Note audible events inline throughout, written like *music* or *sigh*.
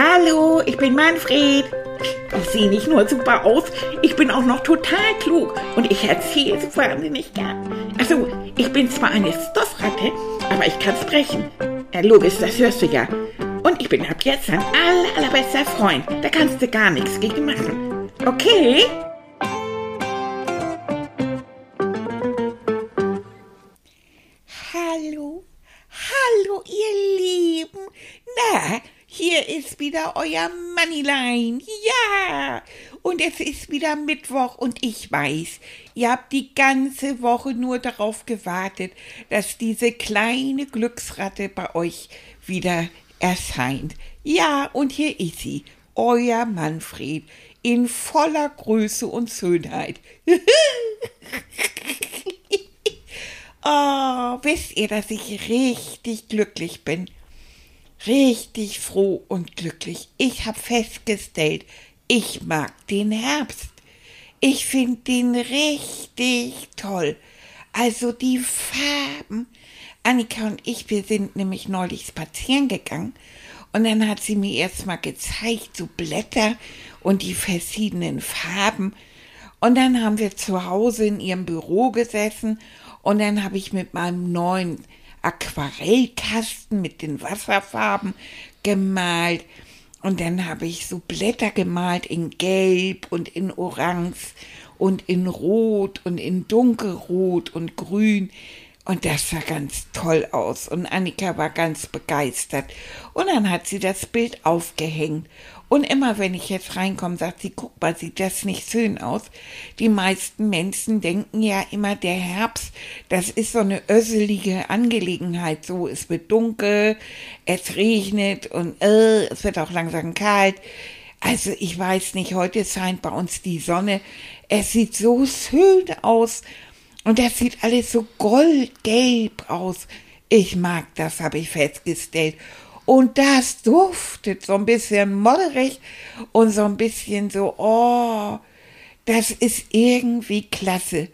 Hallo, ich bin Manfred. Ich sehe nicht nur super aus, ich bin auch noch total klug und ich erzähle so wahnsinnig gern. Also, ich bin zwar eine Stoffratte, aber ich kann sprechen. Ja, logisch, das hörst du ja. Und ich bin ab jetzt dein aller, allerbester Freund. Da kannst du gar nichts gegen machen. Okay? Euer Moneyline. Ja! Und es ist wieder Mittwoch und ich weiß, ihr habt die ganze Woche nur darauf gewartet, dass diese kleine Glücksratte bei euch wieder erscheint. Ja, und hier ist sie, euer Manfred, in voller Größe und Schönheit. *laughs* oh, wisst ihr, dass ich richtig glücklich bin? Richtig froh und glücklich. Ich habe festgestellt, ich mag den Herbst. Ich finde den richtig toll. Also die Farben, Annika und ich, wir sind nämlich neulich spazieren gegangen und dann hat sie mir erstmal gezeigt, so Blätter und die verschiedenen Farben. Und dann haben wir zu Hause in ihrem Büro gesessen und dann habe ich mit meinem neuen Aquarellkasten mit den Wasserfarben gemalt. Und dann habe ich so Blätter gemalt in Gelb und in Orange und in Rot und in Dunkelrot und Grün. Und das sah ganz toll aus. Und Annika war ganz begeistert. Und dann hat sie das Bild aufgehängt. Und immer wenn ich jetzt reinkomme, sagt sie, guck mal, sieht das nicht schön aus? Die meisten Menschen denken ja immer, der Herbst, das ist so eine össelige Angelegenheit. So, es wird dunkel, es regnet und äh, es wird auch langsam kalt. Also ich weiß nicht, heute scheint bei uns die Sonne. Es sieht so schön aus und das sieht alles so goldgelb aus. Ich mag das, habe ich festgestellt. Und das duftet so ein bisschen modderig und so ein bisschen so, oh, das ist irgendwie klasse.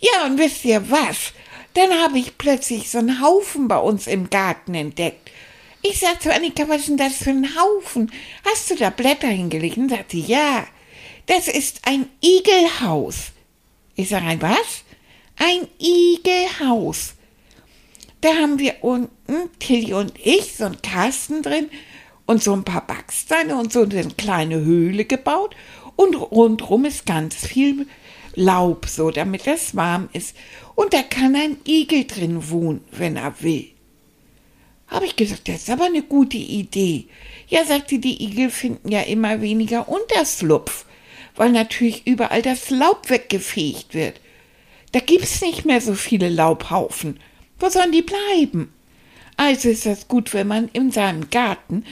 Ja, und wisst ihr was? Dann habe ich plötzlich so einen Haufen bei uns im Garten entdeckt. Ich sagte zu Annika, was ist denn das für ein Haufen? Hast du da Blätter hingelegt? Und sagte, ja, das ist ein Igelhaus. Ich sage, ein was? Ein Igelhaus. Da haben wir unten, Tilly und ich, so einen Kasten drin und so ein paar Backsteine und so eine kleine Höhle gebaut. Und rundrum ist ganz viel Laub, so damit das warm ist. Und da kann ein Igel drin wohnen, wenn er will. Habe ich gesagt, das ist aber eine gute Idee. Ja, sagte die Igel finden ja immer weniger Unterslupf, weil natürlich überall das Laub weggefegt wird. Da gibt's nicht mehr so viele Laubhaufen. Wo sollen die bleiben? Also ist das gut, wenn man in seinem Garten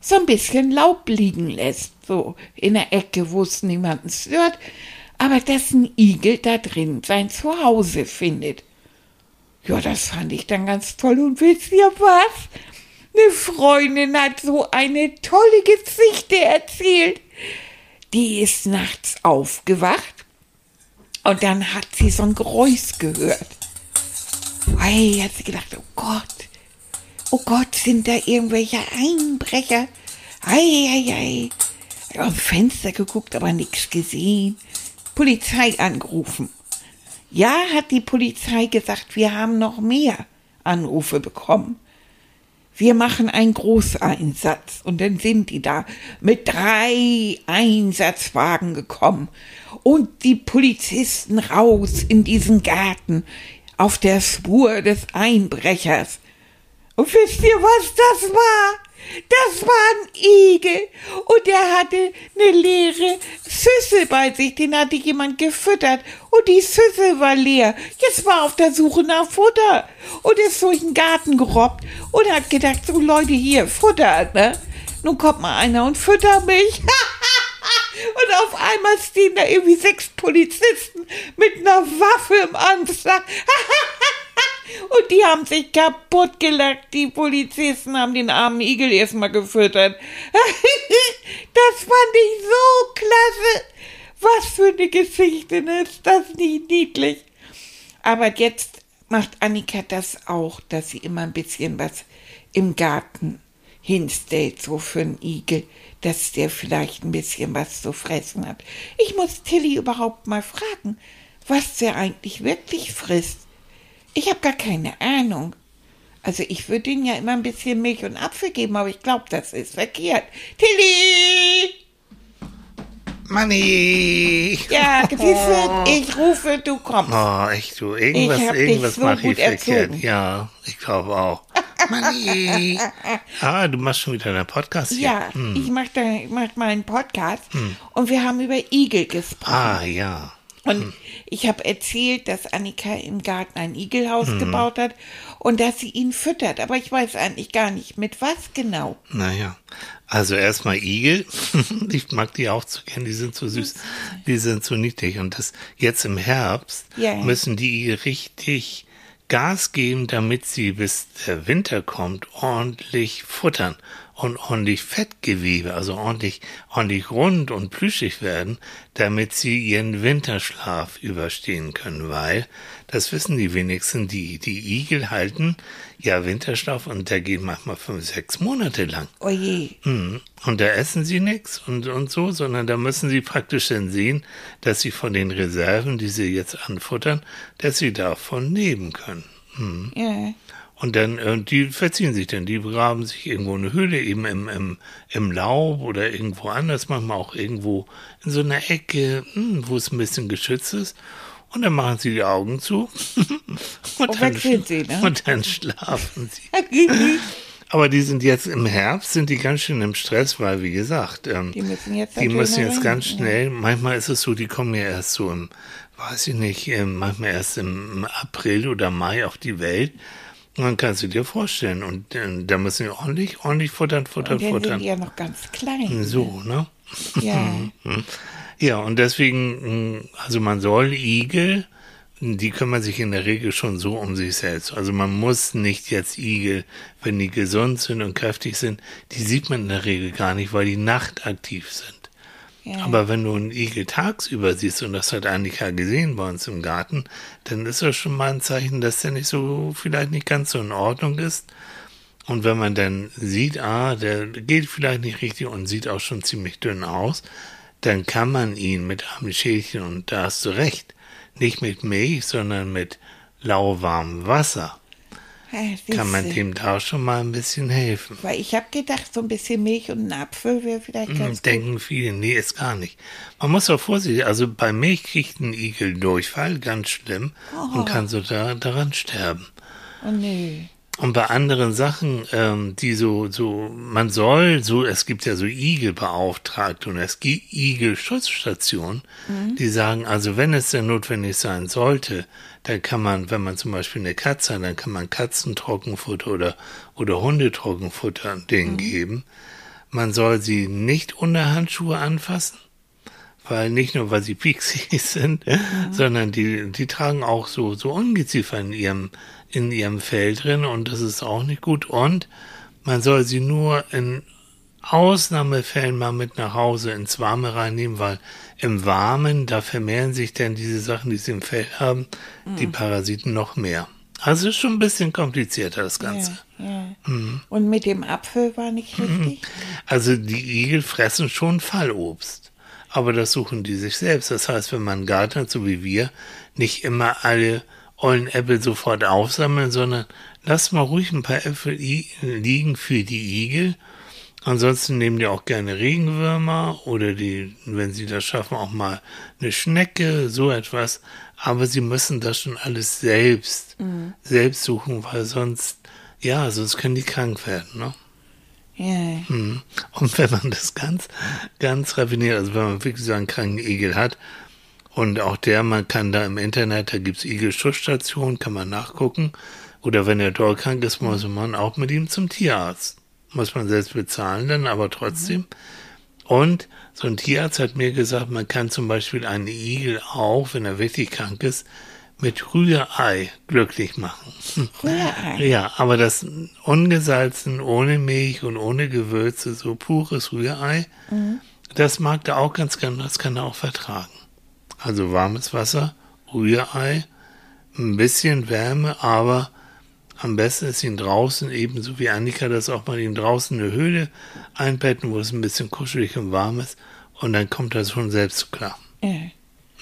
so ein bisschen Laub liegen lässt, so in der Ecke, wo es niemanden stört, aber dass ein Igel da drin sein Zuhause findet. Ja, das fand ich dann ganz toll. Und wisst ihr was? Eine Freundin hat so eine tolle Geschichte erzählt. Die ist nachts aufgewacht und dann hat sie so ein Geräusch gehört. Ei, hat sie gedacht, oh Gott, oh Gott, sind da irgendwelche Einbrecher? Ei, ei, ei. Ich Am Fenster geguckt, aber nichts gesehen. Polizei angerufen. Ja, hat die Polizei gesagt, wir haben noch mehr Anrufe bekommen. Wir machen einen Großeinsatz. Und dann sind die da mit drei Einsatzwagen gekommen und die Polizisten raus in diesen Garten auf der Spur des Einbrechers. Und wisst ihr, was das war? Das war ein Igel und der hatte eine leere Schüssel bei sich, den hatte jemand gefüttert und die Schüssel war leer. Jetzt war auf der Suche nach Futter und ist durch den Garten gerobbt und hat gedacht, so Leute hier, Futter, ne? Nun kommt mal einer und füttert mich. *laughs* Und auf einmal stehen da irgendwie sechs Polizisten mit einer Waffe im Anschlag. *laughs* Und die haben sich kaputt gelacht. Die Polizisten haben den armen Igel erstmal gefüttert. *laughs* Das fand ich so klasse. Was für eine Geschichte, ne? ist das nicht niedlich? Aber jetzt macht Annika das auch, dass sie immer ein bisschen was im Garten hinstellt, so für einen Igel, dass der vielleicht ein bisschen was zu fressen hat. Ich muss Tilly überhaupt mal fragen, was der eigentlich wirklich frisst. Ich habe gar keine Ahnung. Also ich würde ihm ja immer ein bisschen Milch und Apfel geben, aber ich glaube, das ist verkehrt. Tilly! Manni! Ja, siehste, ich rufe, du kommst. Oh, echt, du. Irgendwas, Ich irgendwas so mache ich verkehrt. Ja, ich glaube auch. Manni! *laughs* Ah, du machst schon wieder einen Podcast hier. Ja, ich mache ich mach mal einen Podcast und wir haben über Igel gesprochen. Ah, ja. Und ich habe erzählt, dass Annika im Garten ein Igelhaus gebaut hat und dass sie ihn füttert. Aber ich weiß eigentlich gar nicht, mit was genau. Naja, also erstmal Igel. *laughs* ich mag die auch zu kennen, die sind so süß, die sind so niedlich. Und das jetzt im Herbst Ja. müssen die Igel richtig Gas geben, damit sie, bis der Winter kommt, ordentlich futtern und ordentlich Fettgewebe, also ordentlich, ordentlich rund und plüschig werden, damit sie ihren Winterschlaf überstehen können, weil, das wissen die wenigsten, die, die Igel halten ja Winterschlaf und der geht manchmal fünf, sechs Monate lang. Oje. Mhm. Und da essen sie nichts und, und so, sondern da müssen sie praktisch dann sehen, dass sie von den Reserven, die sie jetzt anfuttern, dass sie davon leben können. Mhm. Ja. Und dann, äh, die verziehen sich dann, die graben sich irgendwo eine Höhle, eben im, im, im Laub oder irgendwo anders, manchmal auch irgendwo in so einer Ecke, hm, wo es ein bisschen geschützt ist. Und dann machen sie die Augen zu. *laughs* und, weg sind sie, ne? und dann schlafen sie. *laughs* Aber die sind jetzt im Herbst, sind die ganz schön im Stress, weil, wie gesagt, ähm, Die müssen jetzt die müssen jetzt ganz schnell, manchmal ist es so, die kommen ja erst so im, weiß ich nicht, ähm, manchmal erst im April oder Mai auf die Welt. Dann kannst du dir vorstellen, und äh, da müssen wir ordentlich, ordentlich futtern, futtern, Und sind futtern. die ja noch ganz klein. So, ne? Ja. *laughs* Ja, und deswegen, mh, also man soll Igel, die kümmern sich in der Regel schon so um sich selbst. Also man muss nicht jetzt Igel, wenn die gesund sind und kräftig sind, die sieht man in der Regel gar nicht, weil die nachtaktiv sind. Aber wenn du einen Igel tagsüber siehst, und das hat Annika gesehen bei uns im Garten, dann ist das schon mal ein Zeichen, dass der nicht so, vielleicht nicht ganz so in Ordnung ist. Und wenn man dann sieht, ah, der geht vielleicht nicht richtig und sieht auch schon ziemlich dünn aus, dann kann man ihn mit einem Schälchen, und da hast du recht, nicht mit Milch, sondern mit lauwarmem Wasser, Ja, kann man dem da schon mal ein bisschen helfen. Weil ich habe gedacht, so ein bisschen Milch und ein Apfel wäre vielleicht Hm, ganz gut. Denken viele, nee, ist gar nicht. Man muss auch vorsichtig, also bei Milch kriegt ein Igel Durchfall, ganz schlimm, und kann so da, daran sterben. Oh nö. Und bei anderen Sachen, ähm, die so, so, man soll, so, es gibt ja so Igelbeauftragte und es gibt Igelschutzstationen, die sagen, also wenn es denn notwendig sein sollte, dann kann man, wenn man zum Beispiel eine Katze hat, dann kann man Katzentrockenfutter oder, oder Hundetrockenfutter denen geben. Man soll sie nicht unter Handschuhe anfassen weil nicht nur, weil sie pieksig *laughs* sind, sondern die, die tragen auch so, so Ungeziefer in ihrem, in ihrem Fell drin und das ist auch nicht gut. Und man soll sie nur in Ausnahmefällen mal mit nach Hause ins Warme reinnehmen, weil im Warmen, da vermehren sich dann diese Sachen, die sie im Fell haben, die Parasiten noch mehr. Also ist schon ein bisschen komplizierter, das Ganze. Ja, ja. Mhm. Und mit dem Apfel war nicht richtig? Also die Igel fressen schon Fallobst, aber das suchen die sich selbst. Das heißt, wenn man Garten hat, so wie wir, nicht immer alle ollen Äpfel sofort aufsammeln, sondern lass mal ruhig ein paar Äpfel liegen für die Igel. Ansonsten nehmen die auch gerne Regenwürmer oder die, wenn sie das schaffen, auch mal eine Schnecke, so etwas. Aber sie müssen das schon alles selbst, selbst suchen, weil sonst, ja, sonst können die krank werden, ne? Ja. Mhm. Und wenn man das ganz, ganz raffiniert, also wenn man wirklich so einen kranken Igel hat, und auch der, man kann da im Internet, da gibt's Igelschutzstationen, kann man nachgucken. Oder wenn er dort krank ist, muss man auch mit ihm zum Tierarzt. Muss man selbst bezahlen dann, aber trotzdem. Und so ein Tierarzt hat mir gesagt, man kann zum Beispiel einen Igel auch, wenn er wirklich krank ist, mit Rührei glücklich machen. Rührei. Ja, aber das ungesalzen, ohne Milch und ohne Gewürze, so pures Rührei, das mag er auch ganz gerne, das kann er auch vertragen. Also warmes Wasser, Rührei, ein bisschen Wärme, aber Am besten ist ihn draußen, ebenso wie Annika das auch mal, ihn draußen eine Höhle einbetten, wo es ein bisschen kuschelig und warm ist. Und dann kommt er schon selbst klar. Ja.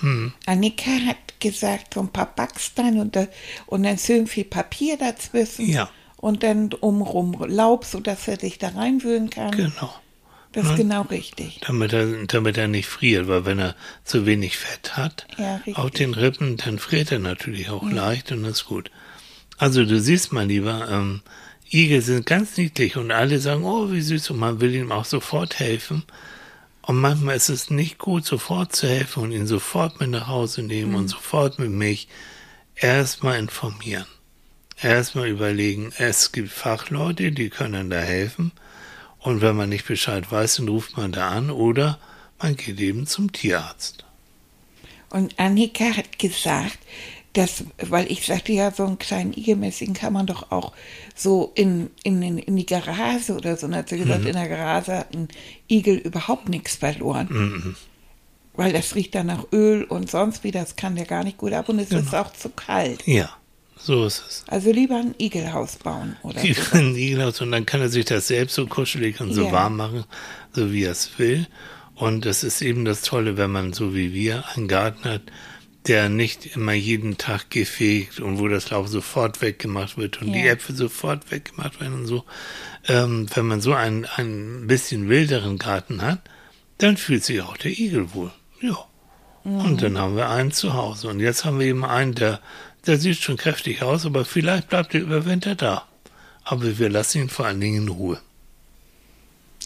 Hm. Annika hat gesagt, so ein paar Backsteine und, da, und dann schön viel Papier dazwischen. Ja. Und dann umrum Laub, sodass er sich da reinwühlen kann. Genau. Das ist Ne? genau richtig. Damit er, damit er nicht friert, weil wenn er zu wenig Fett hat Ja, auf den Rippen, dann friert er natürlich auch leicht und das ist gut. Also du siehst mal lieber, ähm, Igel sind ganz niedlich und alle sagen, oh, wie süß und man will ihm auch sofort helfen. Und manchmal ist es nicht gut, sofort zu helfen und ihn sofort mit nach Hause nehmen und sofort mit mich erstmal informieren. Erstmal überlegen, es gibt Fachleute, die können da helfen. Und wenn man nicht Bescheid weiß, dann ruft man da an oder man geht eben zum Tierarzt. Und Annika hat gesagt, dass, weil ich sagte ja, so einen kleinen Igelmäßigen kann man doch auch so in, in, in, in die Garage oder so. Und hat sie gesagt, Mhm. in der Garage hat ein Igel überhaupt nichts verloren. Mhm. Weil das riecht dann nach Öl und sonst wie, das kann der gar nicht gut ab und es ist auch zu kalt. Ja, so ist es. Also lieber ein Igelhaus bauen oder Die so. finden Igel aus und dann kann er sich das selbst so kuschelig und so Ja. warm machen, so wie er es will. Und das ist eben das Tolle, wenn man so wie wir einen Garten hat, der nicht immer jeden Tag gefegt und wo das Laub sofort weggemacht wird und die Ja. Äpfel sofort weggemacht werden und so. Ähm, wenn man so einen, einen bisschen wilderen Garten hat, dann fühlt sich auch der Igel wohl. Ja. Und dann haben wir einen zu Hause. Und jetzt haben wir eben einen, der, der sieht schon kräftig aus, aber vielleicht bleibt er über Winter da. Aber wir lassen ihn vor allen Dingen in Ruhe.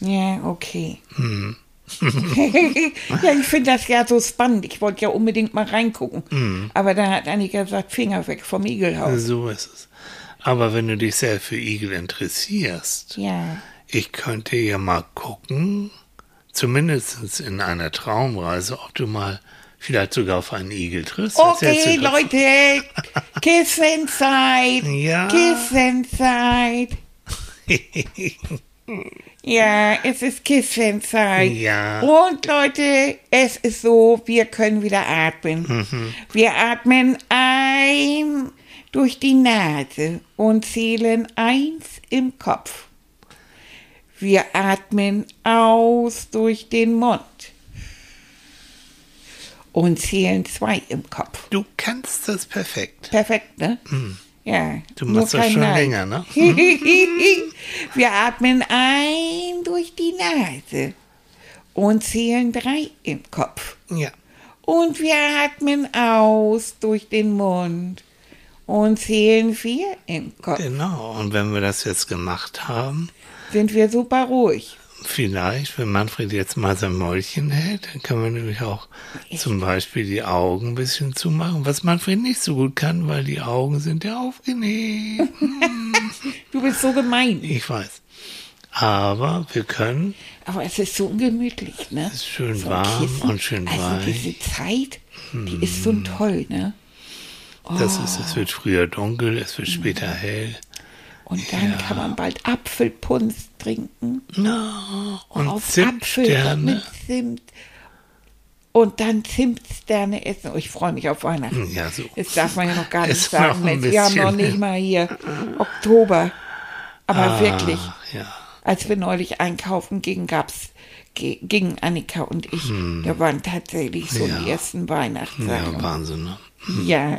Ja, okay. Hm. Ja, ich finde das ja so spannend. Ich wollte ja unbedingt mal reingucken. Hm. Aber da hat Annika gesagt, Finger weg vom Igelhaus. So ist es. Aber wenn du dich sehr für Igel interessierst, Ja. ich könnte ja mal gucken, zumindest in einer Traumreise, ob du mal vielleicht sogar auf einen Igel triffst. Okay, Leute, *laughs* Kissenzeit. Ja. *laughs* Ja, es ist Kissenzeit. Ja. Und Leute, es ist so, wir können wieder atmen. Mhm. Wir atmen ein durch die Nase und zählen eins im Kopf. Wir atmen aus durch den Mund und zählen zwei im Kopf. Du kannst das perfekt. Perfekt, ne? Ja. Du machst das schon Nein. länger, ne? *laughs* Wir atmen ein durch die Nase und zählen drei im Kopf. Ja. Und wir atmen aus durch den Mund und zählen vier im Kopf. Genau. Und wenn wir das jetzt gemacht haben, Sind wir super ruhig. Vielleicht, wenn Manfred jetzt mal sein Mäulchen hält, dann können wir nämlich auch zum Beispiel die Augen ein bisschen zumachen, was Manfred nicht so gut kann, weil die Augen sind ja aufgenäht. *laughs* Du bist so gemein. Ich weiß. Aber wir können, Aber es ist so ungemütlich, ne? Es ist schön so warm Kissen. und schön also weich. diese Zeit, die ist so toll, ne? das ist, es wird früher dunkel, es wird später Mhm. hell. Und dann kann man bald Apfelpunsch trinken. No, und auf Apfel mit. Zimt. Und dann Zimtsterne essen. Oh, ich freue mich auf Weihnachten. Ja, so. Das darf man ja noch gar *laughs* nicht noch sagen. Wir haben noch nicht mal hier *laughs* Oktober. Aber wirklich, Ah, ja. als wir neulich einkaufen gingen, gab's ge- gingen Annika und ich, da waren tatsächlich so Hm. Ja. die ersten Ja, Weihnachtssachen. Wahnsinn, ne? Ja,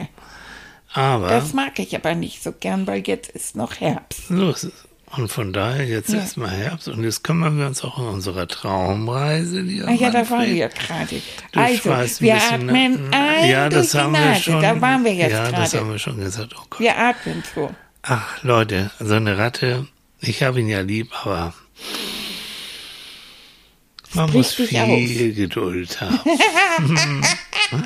Aber das mag ich aber nicht so gern, weil jetzt ist noch Herbst. es. Und von daher jetzt Ja. erstmal Herbst und jetzt kümmern wir uns auch in unserer Traumreise, die Ah ja, da waren wir ja gerade. Also, ein wir bisschen, ne? atmen ein ja, das durch haben die wir schon. Da waren wir jetzt Ja, das haben gerade. wir schon gesagt. Oh Gott. Wir atmen so. Ach, Leute, so eine Ratte, ich habe ihn ja lieb, aber man muss viel Geduld haben. *laughs* *laughs* *laughs*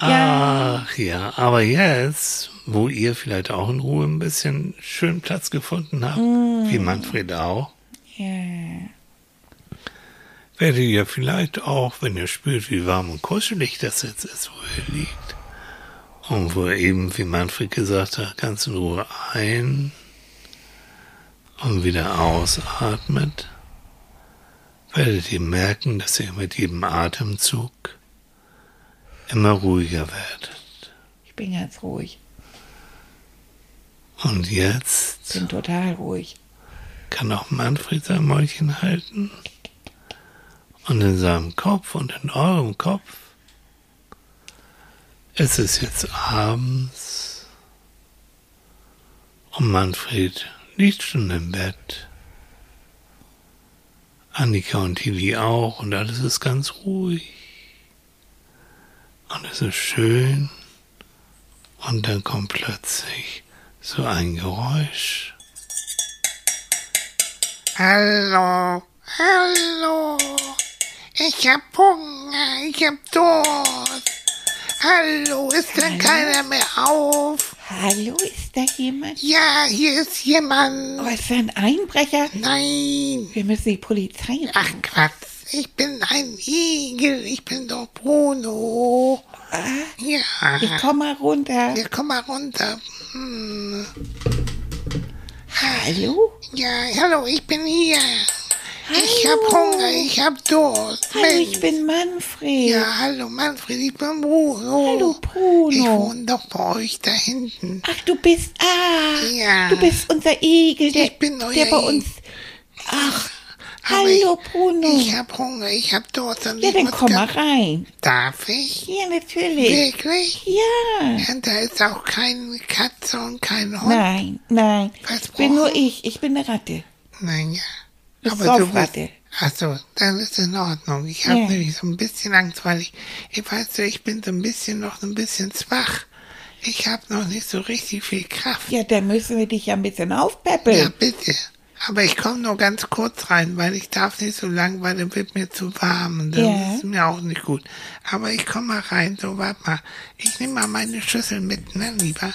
Ja. Ach ja, aber jetzt, wo ihr vielleicht auch in Ruhe ein bisschen schön Platz gefunden habt, wie Manfred auch, Ja. werdet ihr vielleicht auch, wenn ihr spürt, wie warm und kuschelig das jetzt ist, wo ihr liegt, und wo ihr eben, wie Manfred gesagt hat, ganz in Ruhe ein und wieder ausatmet, werdet ihr merken, dass ihr mit jedem Atemzug immer ruhiger werdet. Ich bin ganz ruhig. Und jetzt Bin total ruhig. kann auch Manfred sein Mäulchen halten. Und in seinem Kopf und in eurem Kopf ist es jetzt abends und Manfred liegt schon im Bett. Annika und Tilly auch und alles ist ganz ruhig. Und es ist schön. Und dann kommt plötzlich so ein Geräusch. Hallo, hallo. Ich hab Hunger, ich hab Durst. Hallo, ist denn keiner mehr auf? Hallo, ist da jemand? Ja, hier ist jemand. Oh, ist da ein Einbrecher? Nein. Wir müssen die Polizei rufen. Ach Quatsch, ich bin ein Igel, ich bin doch Bruno. Ja. Ich komm mal runter. Ja, komm mal runter. Hm. Hallo? Ja, hallo, ich bin hier. Ich hab Hunger, ich hab Durst. Hallo, Mensch. ich bin Manfred. Ja, hallo Manfred, ich bin Bruno. Hallo, Bruno. Ich wohne doch bei euch da hinten. Ach, du bist, ah, Ja. du bist unser Igel, der, Ich bin euer der bei uns, ach, hallo, ich, Bruno. Ich hab Hunger, ich hab Durst. Und ja, ich dann komm mal rein. Darf ich? Ja, natürlich. Wirklich? Ja. Und da ist auch keine Katze und kein Hund. Nein, nein. Was Bin nur ich, ich bin eine Ratte. Nein, ja. Eine Aber du bist, Saufratte. ach so, dann ist in Ordnung. Ich habe Ja. nämlich so ein bisschen Angst, weil ich, ich weiß so, ich bin so ein bisschen noch ein bisschen schwach. Ich habe noch nicht so richtig viel Kraft. Ja, dann müssen wir dich ja ein bisschen Ja, aufpäppeln. bitte. Aber ich komme nur ganz kurz rein, weil ich darf nicht so lang, weil dann wird mir zu warm. Und das Ja. ist mir auch nicht gut. Aber ich komme mal rein, so warte mal. Ich nehme mal meine Schüssel mit, ne, lieber?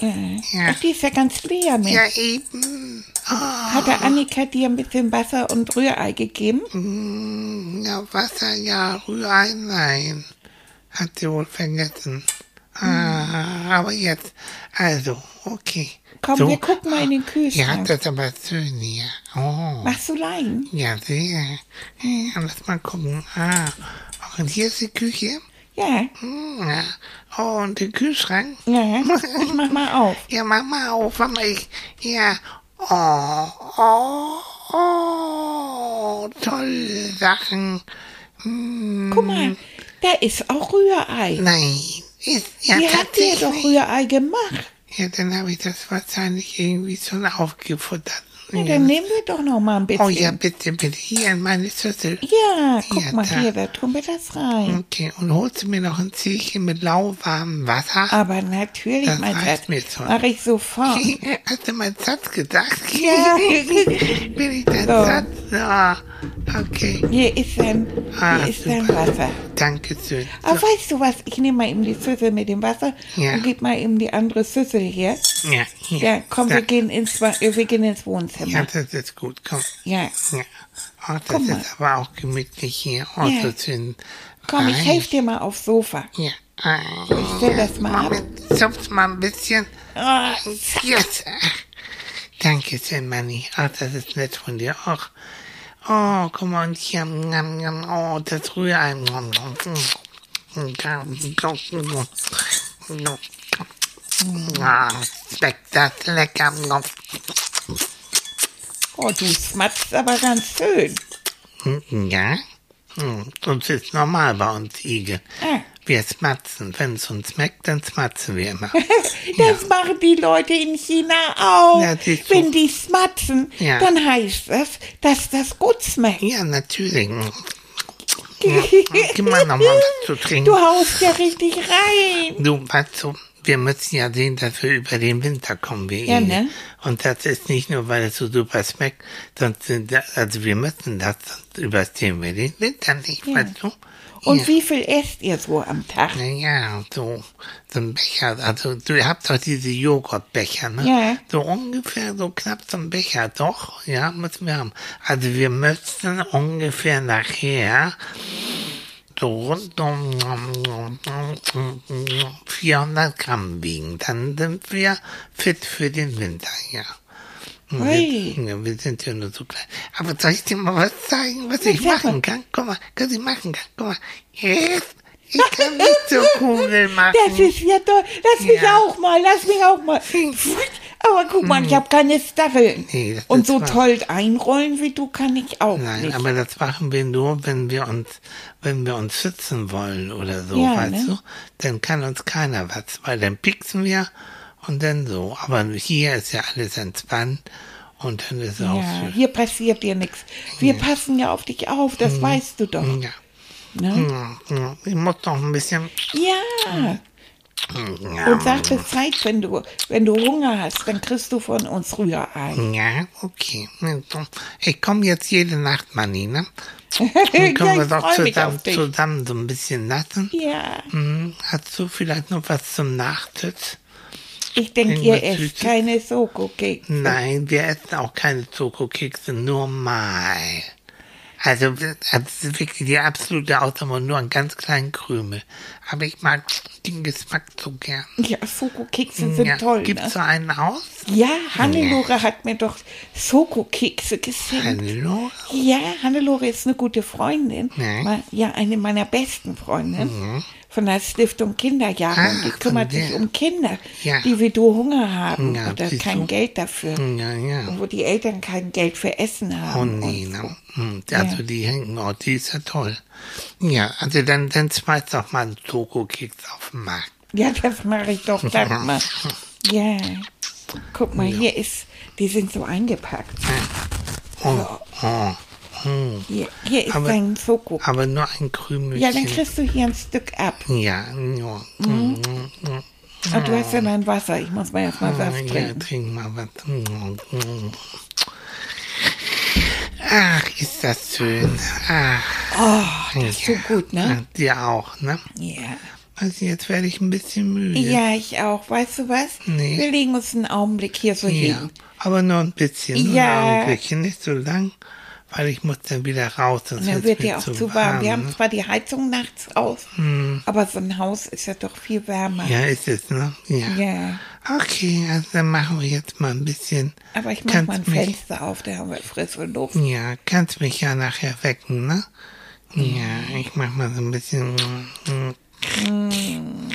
Ja. Ja. Ach, die ist ja ganz leer, Mensch. Ja, eben. Hat der Annika dir ein bisschen Wasser und Rührei gegeben? mm, ja, Wasser, ja, Rührei, nein. Hat sie wohl vergessen. Ah, aber jetzt, also, okay. Komm, so. wir gucken mal in den Ja, Kühlschrank. das ist aber schön hier. Oh. Machst du Leiden? Ja, sehr. Ja, lass mal gucken. Ah, und hier ist die Küche. Ja, Hm, Ja. Oh, und der Kühlschrank. ja. Ich mach mal auf. *laughs* Ja, mach mal auf, warte mal, ich, ja. Oh, oh, oh, tolle Sachen. Hm, Guck mal, da ist auch Rührei. Nein, ist, ja, Die hat dir doch. Rührei gemacht. Ja, dann habe ich das wahrscheinlich irgendwie schon aufgefuttert. Ja, dann nehmen wir doch noch mal ein bisschen. Oh ja, bitte, bitte, hier in meine Schüssel. Ja, guck Ja, mal da. hier, da tun wir das rein. Okay, und holst du mir noch ein Zierchen mit lauwarmem Wasser? Aber natürlich, Das mein Schatz, mir schon. mach ich sofort. *laughs* Hast du meinen Satz gedacht? Ja. *laughs* Bin ich dein So. Satz? Ja, okay. Hier ist dein, Ah, hier ist super. Wasser. Dankeschön. Aber weißt du was, ich nehme mal eben die Schüssel mit dem Wasser Ja. und gebe mal eben die andere Schüssel her. Ja, hier. Ja, komm, Ja. wir gehen ins, wir gehen ins Ja, Wohnzimmer. das ist gut, komm. Ja, Ja. Oh, das mal. ist aber auch gemütlich hier. Oh, Ja. so schön. komm, ich helfe dir mal aufs Sofa. Ja. Ah, Ich stell das mal ab. Zupf's mal ein bisschen. Ah, Yes. Dankeschön, Manni. Ach, das ist nett von dir auch. Oh, guck mal, und hier, oh, das Rührei. Ah, schmeckt das lecker. oh, du smatzt aber ganz schön. Ja? Hm, Das ist normal bei uns Igel. Ah. Wir smatzen. Wenn es uns schmeckt, dann smatzen wir immer. *laughs* Das machen die Leute in China auch. Ja, du. Wenn die smatzen, Ja. dann heißt das, dass das gut schmeckt. Ja, natürlich. *laughs* Ja, gib mal noch mal was zu trinken. Du haust ja richtig rein. Du, weißt du, wir müssen ja sehen, dass wir über den Winter kommen, wir Ja, ne? Und das ist nicht nur, weil es so super schmeckt, sonst, also wir müssen das, sonst überstehen wir den Winter nicht, Ja. weißt du? Und ja. wie viel esst ihr so am Tag? Naja, so, so ein Becher, also du habt doch diese Joghurtbecher, ne? Ja. So ungefähr so knapp so ein Becher, doch, ja, müssen wir haben. Also wir müssten ungefähr nachher so rund um 400 Gramm wiegen. Dann sind wir fit für den Winter, ja. Ui. Wir, wir sind ja nur so klein. Aber soll ich dir mal was zeigen, was ich machen kann? Guck mal, was ich machen kann. Guck mal. Jetzt. Ich kann nicht so Kugeln machen. Das ist ja toll. Lass mich Ja. auch mal, lass mich auch mal. Aber guck mal, ich habe keine Stacheln. Nee, das Und so toll einrollen wie du kann ich auch Nein, nicht. aber das machen wir nur, wenn wir uns, wenn wir uns schützen wollen oder so, Ja, weißt ne? du? Dann kann uns keiner was, weil dann pieksen wir und dann so. Aber hier ist ja alles entspannt und dann ist auch ja, schön. hier passiert dir nichts. Wir passen ja auf dich auf, das Mhm. weißt du doch. Ja. Ne? Ja, ja. Ich muss noch ein bisschen. Ja. Ja, Und sag Bescheid, wenn du, wenn du Hunger hast, dann kriegst du von uns Rührei. ja okay. Ich komme jetzt jede Nacht, Manni, ne? *laughs* Dann ja, können wir ich doch zusammen, zusammen so ein bisschen nassen. Ja, Hm, hast du vielleicht noch was zum Nachtisch? Ich denke, ihr esst Süßes? keine Soko-Kekse. Nein, wir essen auch keine Schokokekse, nur mal. Also, das ist wirklich die absolute Ausnahme, nur einen ganz kleinen Krümel. Aber ich mag den Geschmack so gern. Ja, Soko-Kekse sind ja, toll. Gibt's Ne? so einen aus? Ja, Hannelore hat mir doch Soko-Kekse geschenkt. Hallo? Ja, Hannelore ist eine gute Freundin. Ja. Ja, eine meiner besten Freundinnen. Von der Stiftung Kinderjahre. Ah, und die kümmert sich um Kinder, Ja. die wie du Hunger haben Ja, oder kein du. Geld dafür. Ja. Und wo die Eltern kein Geld für Essen Oh haben. nee, und so. Hm, Also die hängen, oh, die ist ja toll. Ja, also dann, dann schmeiß doch mal einen Schokokeks auf den Markt. Ja, das mache ich doch *laughs* gleich mal. Ja. Guck mal, hier ist, die sind so eingepackt. Oh, oh, hm. Hier, hier ist Aber- dein Soko. Aber nur ein Krümelchen. Ja, dann kriegst du hier ein Stück ab. Ja, ja. Mhm. Aber du hast ja dein Wasser. Ich muss mal erst mal Saft Ja, trinken. trink mal was. Ach, ist das schön. Ach, Oh, das ist so gut, ne? dir auch, ne? Ja. Also jetzt werde ich ein bisschen müde. Ja, ich auch. Weißt du was? Nee. Wir legen uns einen Augenblick hier so Ja, hin. aber nur ein bisschen, Ja. ein Augenblickchen, nicht so lang, weil ich muss dann wieder raus. Und dann wird dir auch zu warm. Wir haben ne? zwar die Heizung nachts aus, aber so ein Haus ist ja doch viel wärmer. Ja, ist es, ne? Ja. Ja. Okay, also dann machen wir jetzt mal ein bisschen. Aber ich mach mal ein mich- Fenster auf, da haben wir frische Luft. Ja, kannst mich ja nachher wecken, ne? Ja, ich mach mal so ein bisschen. mm,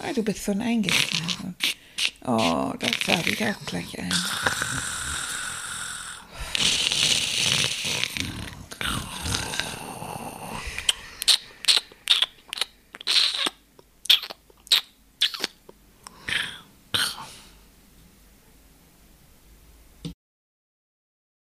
Ah, du bist schon eingeschlafen. Oh, das sage ich auch gleich ein.